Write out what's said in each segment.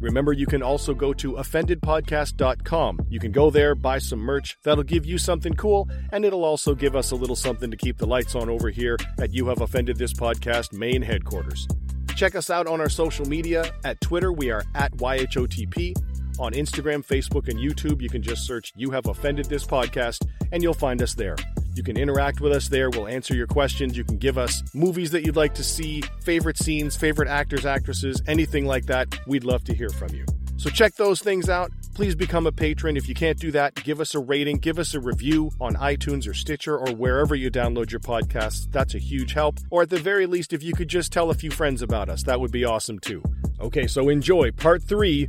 Remember, you can also go to offendedpodcast.com. You can go there, buy some merch. That'll give you something cool, and it'll also give us a little something to keep the lights on over here at You Have Offended This Podcast main headquarters. Check us out on our social media. At Twitter, we are at YHOTP. On Instagram, Facebook, and YouTube, you can just search You Have Offended This Podcast, and you'll find us there. You can interact with us there. We'll answer your questions. You can give us movies that you'd like to see, favorite scenes, favorite actors, actresses, anything like that. We'd love to hear from you. So check those things out. Please become a patron. If you can't do that, give us a rating, give us a review on iTunes or Stitcher or wherever you download your podcasts. That's a huge help. Or at the very least, if you could just tell a few friends about us, that would be awesome too. Okay, so enjoy part three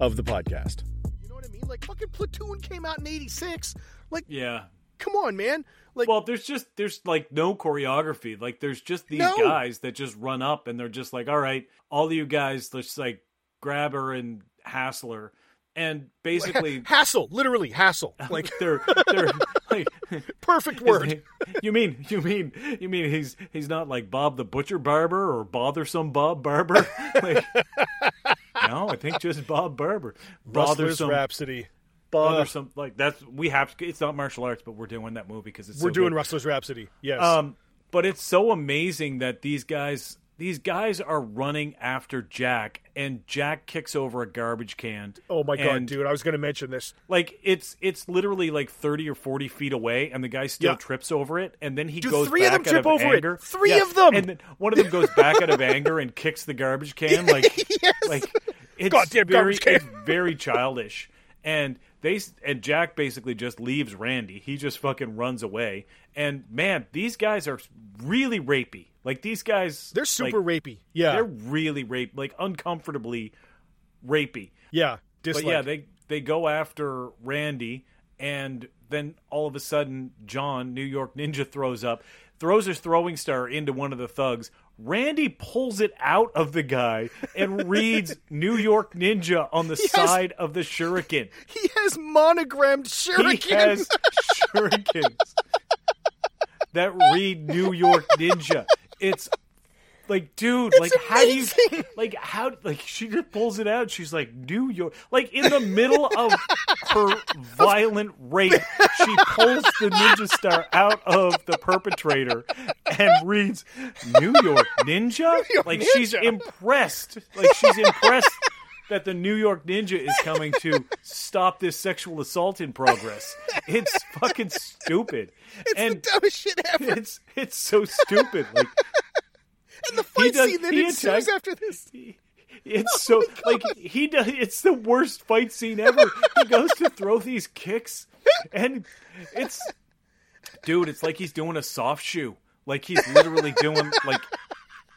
of the podcast. You know what I mean? Like fucking Platoon came out in 86. Like, Yeah. come on, man. Like, Well, there's just there's like no choreography. Like there's just these No. guys that just run up and they're just like, "All right, all of you guys, let's like grab her and hassle her." And basically hassle, literally hassle. Like, they're they're like perfect his word. name- you mean you mean you mean he's he's not like Bob the Butcher Barber or bothersome Bob Barber? Like, no, I think just Bob Barber. Rustler's Bothersome Rhapsody. bothersome like that's we have it's not martial arts, but we're doing that movie because it's We're so doing good. Rustler's Rhapsody. Yes. Um, but it's so amazing that these guys these guys are running after Jack, and Jack kicks over a garbage can. oh my god, dude! I was going to mention this. Like it's it's literally like thirty or forty feet away, and the guy still Yeah. trips over it, and then he Dude, goes three of them trip over it. Three Yeah, of them! and then one of them goes back out of anger and kicks the garbage can. Like Yes. like it's Goddamn very garbage can. it's very childish and they and jack basically just leaves randy he just fucking runs away and man these guys are really rapey like these guys They're super like, rapey. Yeah, they're really rape like uncomfortably rapey yeah. Dislike. but yeah they they go after randy and then all of a sudden john new york ninja throws up throws his throwing star into one of the thugs. Randy pulls it out of the guy and reads new york ninja on the side of the shuriken. He has monogrammed he shuriken. has shurikens. That read new york ninja. It's like dude like how do you amazing. like how like she just pulls it out she's like new york like in the middle of her violent rape she pulls the ninja star out of the perpetrator and reads new york ninja York like she's impressed like she's impressed that the New York Ninja is coming to stop this sexual assault in progress. It's fucking stupid. it's and the dumbest shit ever. it's it's so stupid. Like and the fight does- scene that ensues after this. it's oh so like he does it's the worst fight scene ever. He goes to throw these kicks and it's dude, it's like he's doing a soft shoe. Like he's literally doing like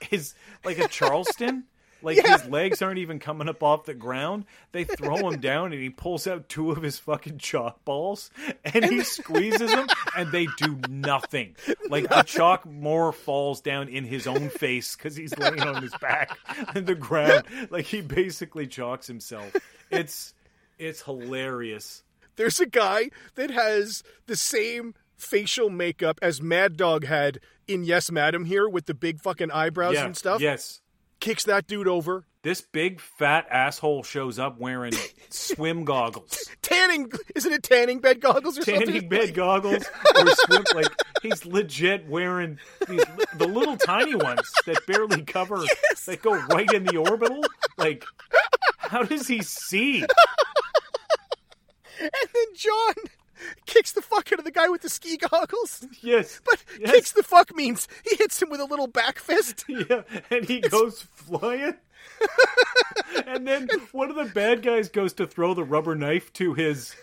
his like a Charleston. Like his legs aren't even coming up off the ground. They throw him down and he pulls out two of his fucking chalk balls and he squeezes them and they do nothing. Like the chalk more falls down in his own face because he's laying on his back on the ground. Like he basically chalks himself. It's it's hilarious. There's a guy that has the same facial makeup as Mad Dog had in Yes Madam here with the big fucking eyebrows Yeah. and stuff. Yes. Kicks that dude over. This big fat asshole shows up wearing swim goggles. Tanning isn't it tanning bed goggles or tanning something? bed goggles or swim like he's legit wearing these the little tiny ones that barely cover that go right in the orbital like how does he see And then John kicks the fuck out of the guy with the ski goggles. yes But yes. kicks the fuck means he hits him with a little back fist. yeah and he goes flying and then one of the bad guys goes to throw the rubber knife to his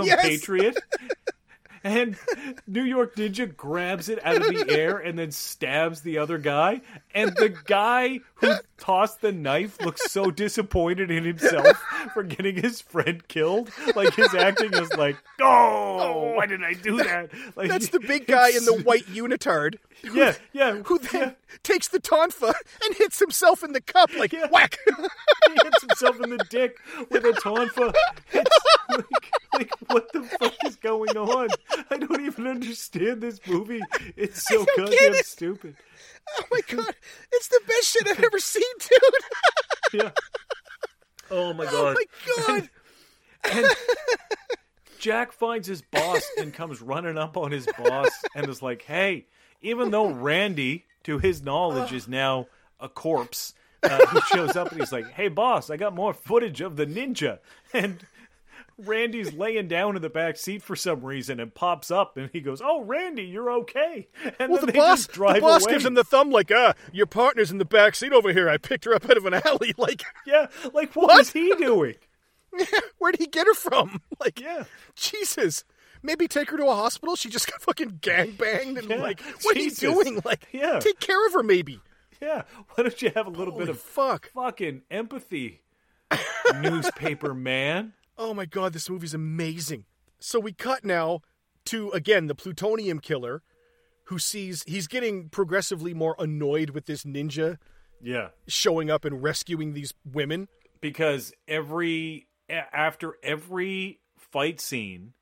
Yes. And New York Ninja grabs it out of the air and then stabs the other guy. And the guy who tossed the knife looks so disappointed in himself for getting his friend killed. Like his acting is like, oh, why did I do that? Like That's the big guy in the white unitard Yeah, yeah. who then yeah. takes the tonfa and hits himself in the cup like Yeah. whack. he hits himself in the dick with a tonfa. It's like, like, what the fuck is going on? I don't even understand this movie. It's so goddamn it. stupid. oh my god, it's the best shit I've ever seen, dude. Yeah. Oh my god. Oh my god. And Jack finds his boss and comes running up on his boss and is like, "Hey, even though Randy, to his knowledge, is now a corpse." Uh, he shows up and he's like, "Hey, boss, I got more footage of the ninja." And Randy's laying down in the back seat for some reason and pops up and he goes, "Oh, Randy, you're okay." And Well, then the boss, the boss away. gives him the thumb like, ah, your partner's in the back seat over here. I picked her up out of an alley. Like, yeah, like what, What? was he doing? where'd he get her from? Like, Yeah. Jesus. Maybe take her to a hospital. She just got fucking gang banged and Yeah, like, what Jesus. are you doing? Like, Yeah. take care of her, maybe. Yeah, why don't you have a little Holy bit of fuck. fucking empathy, newspaper man? Oh my god, this movie's amazing. So we cut now to again the plutonium killer who sees he's getting progressively more annoyed with this ninja Yeah, showing up and rescuing these women. because every after every fight scene,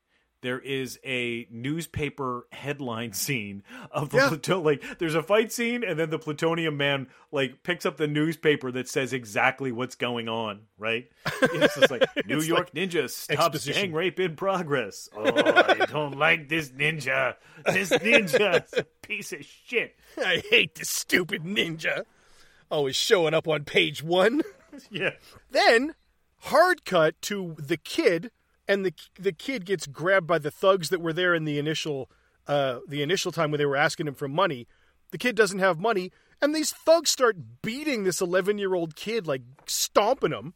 there is a newspaper headline scene of the Yeah. pluto- like there's a fight scene and then the plutonium man like picks up the newspaper that says exactly what's going on right it's just like new york ninja stops gang rape in progress oh i don't like this ninja this ninja is a piece of shit I hate this stupid ninja. Always showing up on page one. yeah Then hard cut to the kid, and the the kid gets grabbed by the thugs that were there in the initial uh, the initial time when they were asking him for money. The kid doesn't have money, and these thugs start beating this eleven year old kid, like stomping him.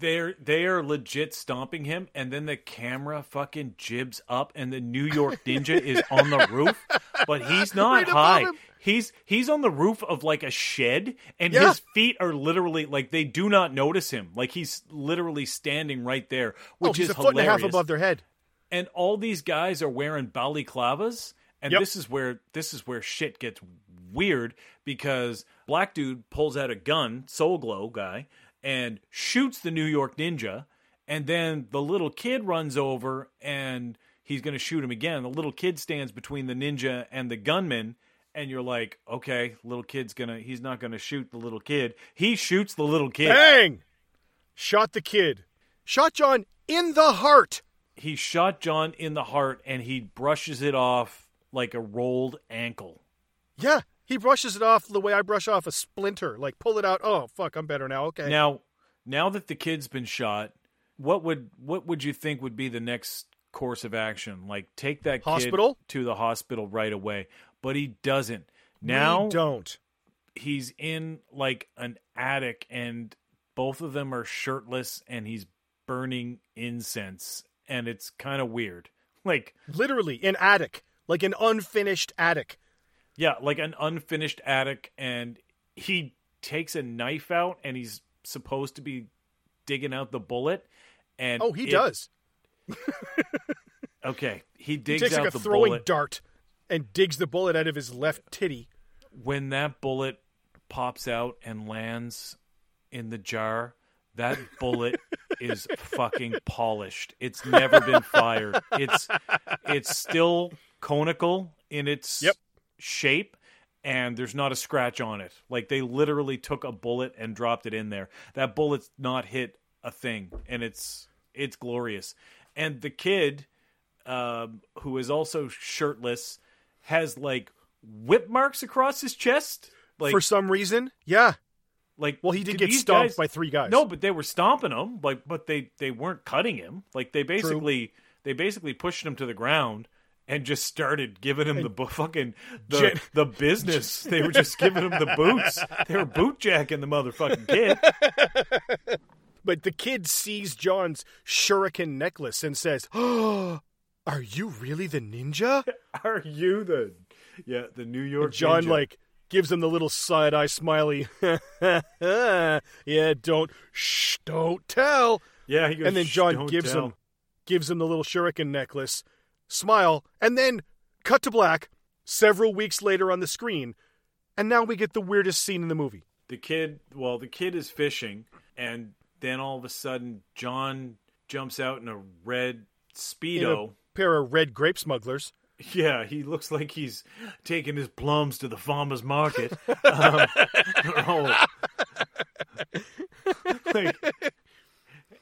They're they are legit stomping him, and then the camera fucking jibs up, and the New York Ninja is on the roof, but he's not Right high. He's he's on the roof of like a shed, and Yeah. his feet are literally like they do not notice him. Like he's literally standing right there, Oh, which he's is a foot and a half above their head. and all these guys are wearing balaclavas and Yep. this is where this is where shit gets weird because black dude pulls out a gun soul glow guy and shoots the new york ninja and then the little kid runs over and he's going to shoot him again the little kid stands between the ninja and the gunman and you're like okay little kid's gonna he's not gonna shoot the little kid he shoots the little kid Bang! Shot the kid. Shot John in the heart. he shot John in the heart and he brushes it off like a rolled ankle. Yeah, he brushes it off the way I brush off a splinter. Like pull it out. Oh fuck, I'm better now. Okay. Now, now that the kid's been shot, what would what would you think would be the next course of action? Like take that Hospital? kid to the hospital right away, but he doesn't. Now we don't. he's in like an attic and both of them are shirtless and he's burning incense and it's kind of weird. Like Literally an attic, like an unfinished attic. Yeah, like an unfinished attic, and he takes a knife out, and he's supposed to be digging out the bullet. And Oh, he it- does. Okay, he He digs takes out like a the throwing bullet. dart and digs the bullet out of his left titty. when that bullet pops out and lands in the jar, that bullet is fucking polished. It's never been fired. It's it's still conical in its Yep. Shape and there's not a scratch on it. Like they literally took a bullet and dropped it in there. That bullet's not hit a thing and it's it's glorious. And the kid um, who is also shirtless has like whip marks across his chest. Like For some reason, yeah. like Well, he did get stomped guys- by three guys. No, but they were stomping him. Like, but they they weren't cutting him. Like they basically they basically pushed him to the ground and just started giving him the fucking the, the business. They were just giving him the boots. They were bootjacking the motherfucking kid. But the kid sees John's shuriken necklace and says, "Oh, are you really the ninja?" Are you the yeah the New York John Ninja? like gives him the little side eye smiley. yeah, don't shh, don't tell. yeah he goes, and then John gives tell." him gives him the little shuriken necklace, smile, and then cut to black. Several weeks later on the screen, and now we get the weirdest scene in the movie. the kid well the kid is fishing and then all of a sudden John jumps out in a red In speedo. a pair of red grape smugglers. Yeah, he looks like he's taking his plums to the farmer's market. um, oh. Like,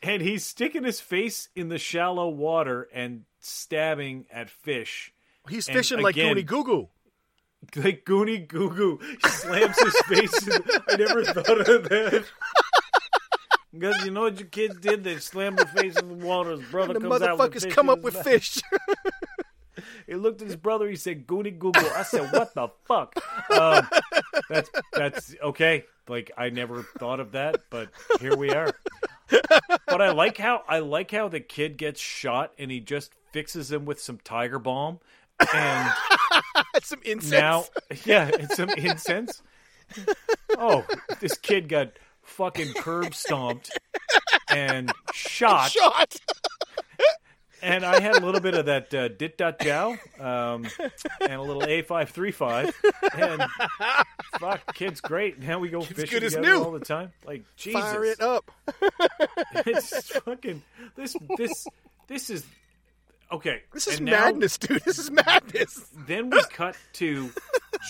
and he's sticking his face in the shallow water and stabbing at fish. He's And fishing like again- Goonie Goo Goo. Like Goonie Goo Goo slams his face. In, I never thought of that. Because you know what your kids did? They slammed their face in the water. His brother The comes out with motherfuckers fish come up with fish. He looked at his brother. He said, "Goonie Google." I said, "What the fuck?" Um, that's that's okay. Like I never thought of that, but here we are. But I like how I like how the kid gets shot and he just fixes him with some tiger balm, and Some incense. now yeah, it's some incense. Oh, this kid got fucking curb stomped and shot shot. And I had a little bit of that uh, dit da jow, um, and a little A five three five, and fuck, kid's great. Now we go fishing good as together new. all the time. Like Jesus, Fire it up. it's fucking this this this is okay. This is now- madness, dude. This is madness. Then we cut to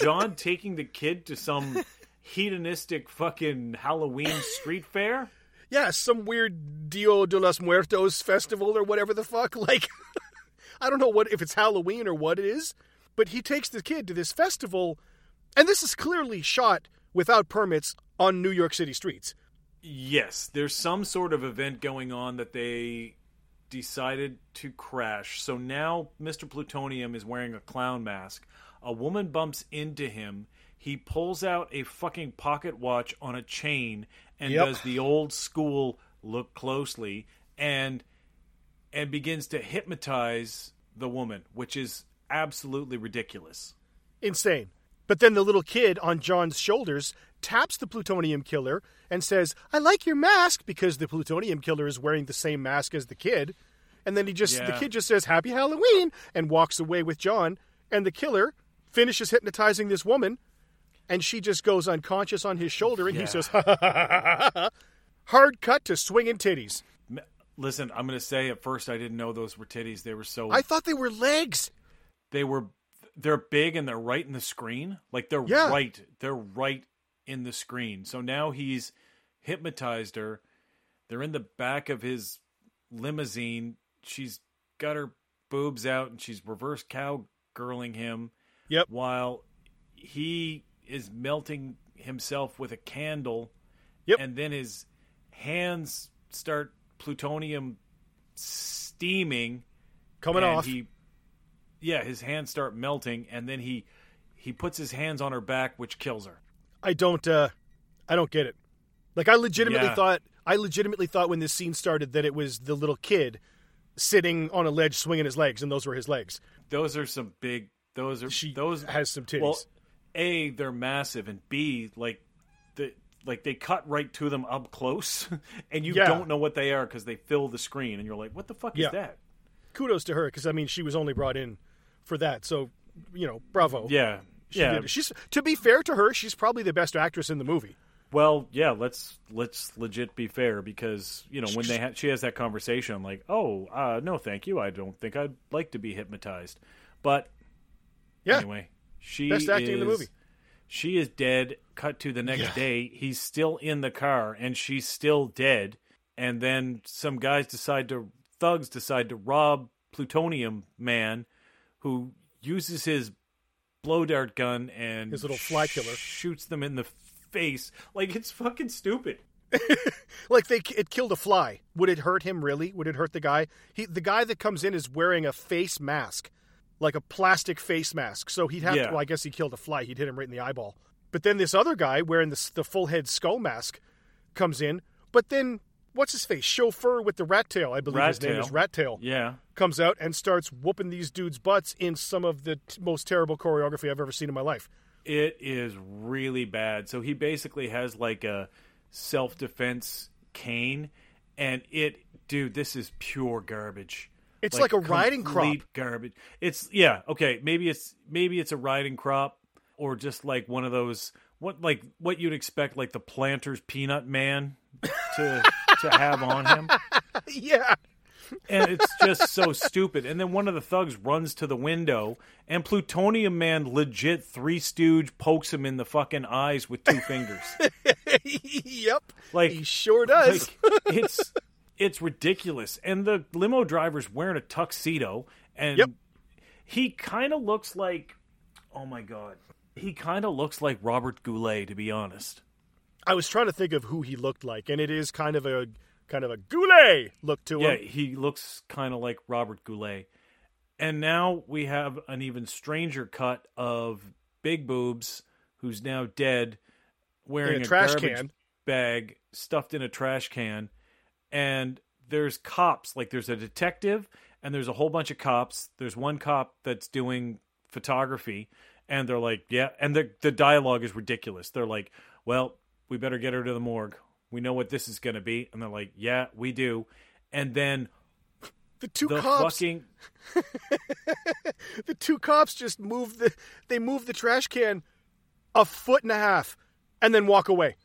John taking the kid to some hedonistic fucking Halloween street fair. Yeah, some weird Dio de los Muertos festival or whatever the fuck. Like, I don't know what if it's Halloween or what it is, but he takes the kid to this festival, and this is clearly shot without permits on New York City streets. Yes, there's some sort of event going on that they decided to crash. So now Mr. Plutonium is wearing a clown mask. A woman bumps into him. He pulls out a fucking pocket watch on a chain and Yep. does the old school look closely and and begins to hypnotize the woman, which is absolutely ridiculous. Insane. But then the little kid on John's shoulders taps the plutonium killer and says, I like your mask because the plutonium killer is wearing the same mask as the kid. And then he just, the kid just says, Happy Halloween, and walks away with John. And the killer finishes hypnotizing this woman, and she just goes unconscious on his shoulder, and he says, ha ha ha. Hard cut to swinging titties. Listen, I'm going to say at first I didn't know those were titties. They were so I thought they were legs. they were they're big and they're right in the screen like they're Yeah. right they're right in the screen so now he's hypnotized her they're in the back of his limousine she's got her boobs out and she's reverse cowgirling him Yep. while he is melting himself with a candle Yep. and then his hands start plutonium steaming Coming off. He, yeah, his hands start melting, and then he he puts his hands on her back, which kills her. I don't uh I don't get it. Like I legitimately Yeah. thought I legitimately thought when this scene started that it was the little kid sitting on a ledge swinging his legs and those were his legs. Those are some big. Those are She those has some titties. Well, a they're massive, and b like the like they cut right to them up close, and you Yeah. don't know what they are because they fill the screen, and you're like, what the fuck Yeah. is that? Kudos to her cuz I mean she was only brought in for that. So, you know, bravo. Yeah, She yeah. She's to be fair to her, she's probably the best actress in the movie. Well, yeah, let's let's legit be fair because you know when they ha- she has that conversation, like, oh, uh, no, thank you, I don't think I'd like to be hypnotized. But Yeah. anyway, she Best acting in the is- movie. She is dead. Cut to the next Yeah. day, he's still in the car, and she's still dead. And then some guys decide to thugs decide to rob Plutonium Man, who uses his blow dart gun and His little fly killer. shoots them in the face. Like it's fucking stupid. Like they it killed a fly. Would it hurt him really? Would it hurt the guy? He the guy that comes in is wearing a face mask. Like a plastic face mask. So he'd have Yeah. to. Well, I guess he killed a fly. He'd hit him right in the eyeball. But then this other guy wearing the, the full head skull mask comes in. But then what's his face? Chauffeur with the rat tail. I believe his name is Rat Tail. Yeah. Comes out and starts whooping these dudes' butts in some of the t- most terrible choreography I've ever seen in my life. It is really bad. So he basically has like a self defense cane, and it, dude, this is pure garbage. It's like a riding crop. Garbage. It's yeah. Okay, maybe it's maybe it's a riding crop, or just like one of those what like what you'd expect like the Planters Peanut Man to to have on him. yeah. and it's just so stupid. And then one of the thugs runs to the window, and Plutonium Man legit three stooge pokes him in the fucking eyes with two fingers. yep. Like he sure does. like, it's it's ridiculous. And the limo driver's wearing a tuxedo, and Yep. he kind of looks like, oh my god, he kind of looks like Robert Goulet, to be honest. I was trying to think of who he looked like, and it is kind of a kind of a goulet look to Yeah, him. he looks kind of like Robert Goulet. And now we have an even stranger cut of Big Boobs, who's now dead, wearing In a trash garbage can. bag stuffed in a trash can. And there's cops, like there's a detective, and there's a whole bunch of cops. There's one cop that's doing photography, and they're like, "Yeah," and the the dialogue is ridiculous. They're like, "Well, we better get her to the morgue. We know what this is going to be," and they're like, "Yeah, we do." And then The two the cops, fucking the two cops just move the they move the trash can a foot and a half, and then walk away.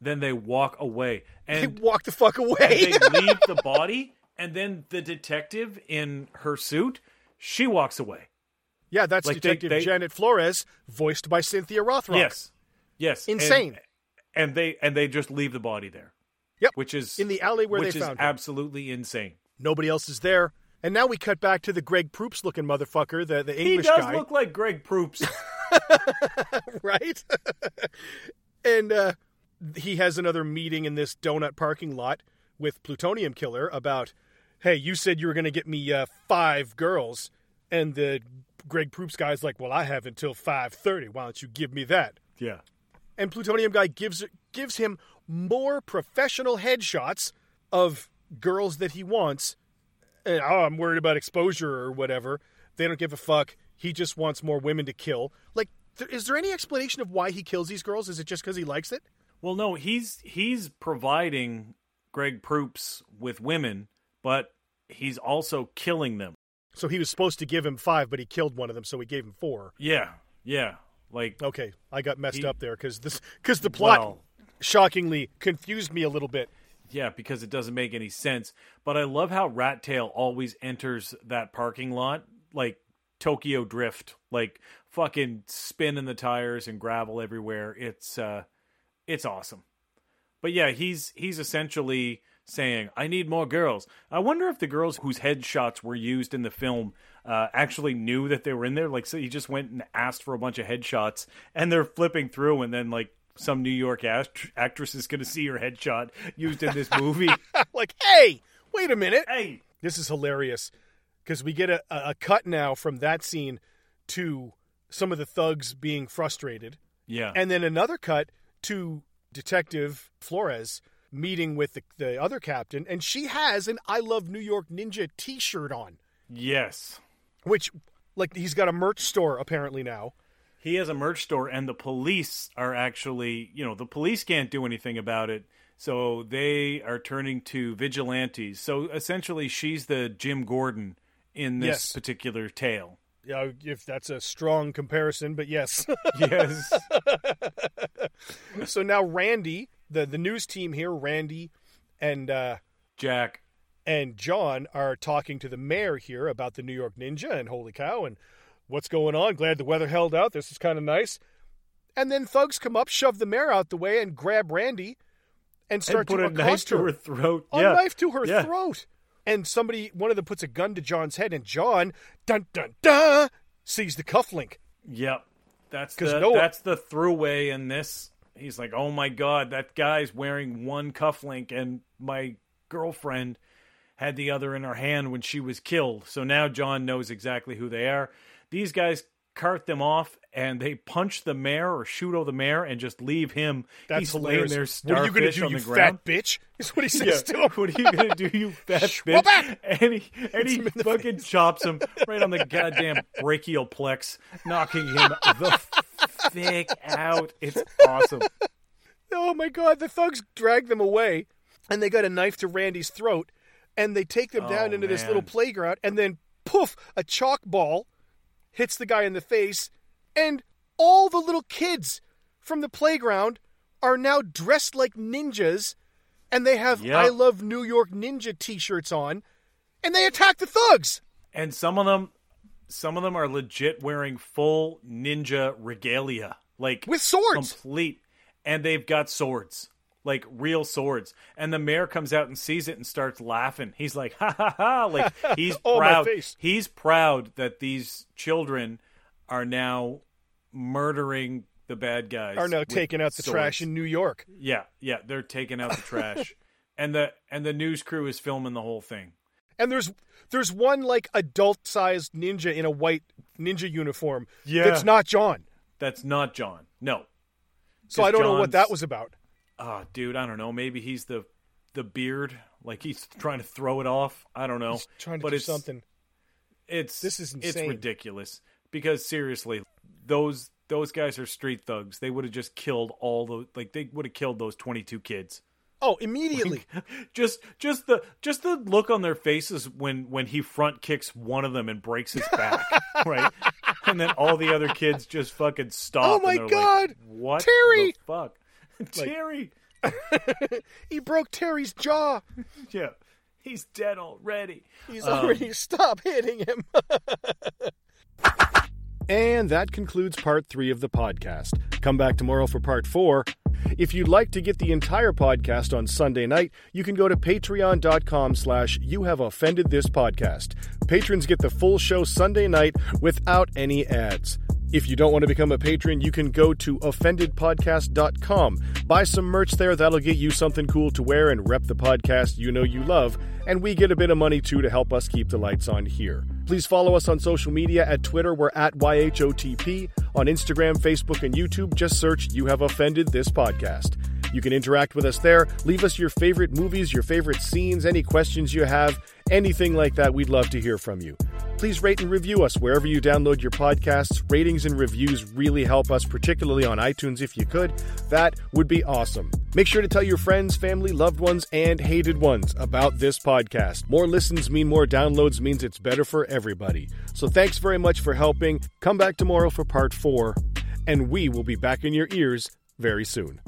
Then they walk away and They and walk the fuck away. they leave the body and then the detective in her suit she walks away yeah, that's Like, Detective they- Janet Flores, voiced by Cynthia Rothrock. yes yes Insane. and, they and they just leave the body there Yep. which is In the alley where which they is found her. absolutely insane Nobody else is there. And now we cut back to the Greg Proops looking motherfucker, the, the English guy. he does guy. look like greg proops right? and uh, he has another meeting in this donut parking lot with Plutonium Killer about, hey, you said you were going to get me uh, five girls, and the Greg Proops guy's like, well, I have until five thirty. Why don't you give me that? yeah And Plutonium guy gives gives him more professional headshots of girls that he wants. And, oh, I'm worried about exposure or whatever. They don't give a fuck. He just wants more women to kill. Like, th- is there any explanation of why he kills these girls? Is it just because he likes it? Well no he's he's providing greg proops with women but he's also killing them So he was supposed to give him five, but he killed one of them, so he gave him four. yeah yeah like Okay, I got messed He- up there because this because the plot Well- shockingly confused me a little bit. Yeah, because it doesn't make any sense. But I love how Rat Tail always enters that parking lot like Tokyo Drift, like fucking spinning the tires and gravel everywhere. It's uh it's awesome. But yeah, he's he's essentially saying, "I need more girls." I wonder if the girls whose headshots were used in the film uh, actually knew that they were in there. Like, so he just went and asked for a bunch of headshots, and they're flipping through, and then like some New York act- actress is going to see her headshot used in this movie. like, hey, wait a minute. hey, This is hilarious because we get a, a a cut now from that scene to some of the thugs being frustrated, yeah, and then another cut to Detective Flores meeting with the, the other captain, and she has an "I Love New York Ninja" T-shirt on, yes. which like he's got a merch store apparently now. He has a merch store, and the police are actually, you know, the police can't do anything about it. So they are turning to vigilantes. So essentially, she's the Jim Gordon in this Yes. particular tale. Yeah, if that's a strong comparison, but yes. Yes. so now Randy, the the news team here, Randy and uh, Jack. and John are talking to the mayor here about the New York Ninja and holy cow and what's going on. Glad the weather held out. This is kind of nice. And then thugs come up, shove the mayor out the way, and grab Randy and start and put to a knife to her. her throat. a yeah. knife to her Yeah. throat. And somebody, one of them puts a gun to John's head, and John, dun dun dun, sees the cufflink. Yep. That's the no- that's the throughway in this. He's like, "Oh my god, that guy's wearing one cufflink and my girlfriend had the other in her hand when she was killed." So now John knows exactly who they are. these guys cart them off and they punch the mayor or shoot the mayor and just leave him. That's He's hilarious. laying there what are you going to do, you ground. fat bitch? Is what he Yeah. says to him. What are you gonna do, you fat bitch? back! And he and he him in the fucking chops him right on the goddamn brachial plex, knocking him the thick out. It's awesome. Oh my god, the thugs drag them away and they got a knife to Randy's throat and they take them down Oh, into this little playground and then poof, a chalk ball hits the guy in the face and all the little kids from the playground are now dressed like ninjas and they have Yep. I love New York ninja t-shirts on and they attack the thugs. And some of them, some of them are legit wearing full ninja regalia, like With swords. complete, and they've got swords, like real swords. And the mayor comes out and sees it and starts laughing. He's like, "Ha ha ha!" Like he's Oh, proud. He's proud that these children are now murdering the bad guys. Are now taking out the trash in New York. Yeah, yeah, they're taking out the trash, and the and the news crew is filming the whole thing. And there's there's one like adult sized ninja in a white ninja uniform Yeah. that's not John. That's not John. No. So I don't know what that was about. Oh, dude, I don't know. Maybe he's the the beard, like he's trying to throw it off. I don't know. He's trying to but do it's, something. It's This is insane. It's ridiculous because seriously, those those guys are street thugs. They would have just killed all the like they would have killed those twenty two kids. Oh, immediately. just just the just the look on their faces when when he front kicks one of them and breaks his back, right? And then all the other kids just fucking stop. Oh my they're like, God! what Terry!" the fuck, Terry? he broke Terry's jaw. Yeah, he's dead already. He's Um, already stop hitting him. and that concludes part three of the podcast. Come back tomorrow for part four. If you'd like to get the entire podcast on Sunday night, you can go to patreon.com slash you have offended this podcast. Patrons get the full show Sunday night without any ads. If you don't want to become a patron, you can go to offendedpodcast.com. Buy some merch there, that'll get you something cool to wear and rep the podcast you know you love, and we get a bit of money too to help us keep the lights on here. Please follow us on social media at Twitter, we're at YHOTP. On Instagram, Facebook, and YouTube, just search You Have Offended This Podcast. You can interact with us there. Leave us your favorite movies, your favorite scenes, any questions you have, anything like that. We'd love to hear from you. Please rate and review us wherever you download your podcasts. Ratings and reviews really help us, particularly on iTunes if you could. That would be awesome. Make sure to tell your friends, family, loved ones, and hated ones about this podcast. More listens mean more downloads means it's better for everybody. So thanks very much for helping. Come back tomorrow for part four, and we will be back in your ears very soon.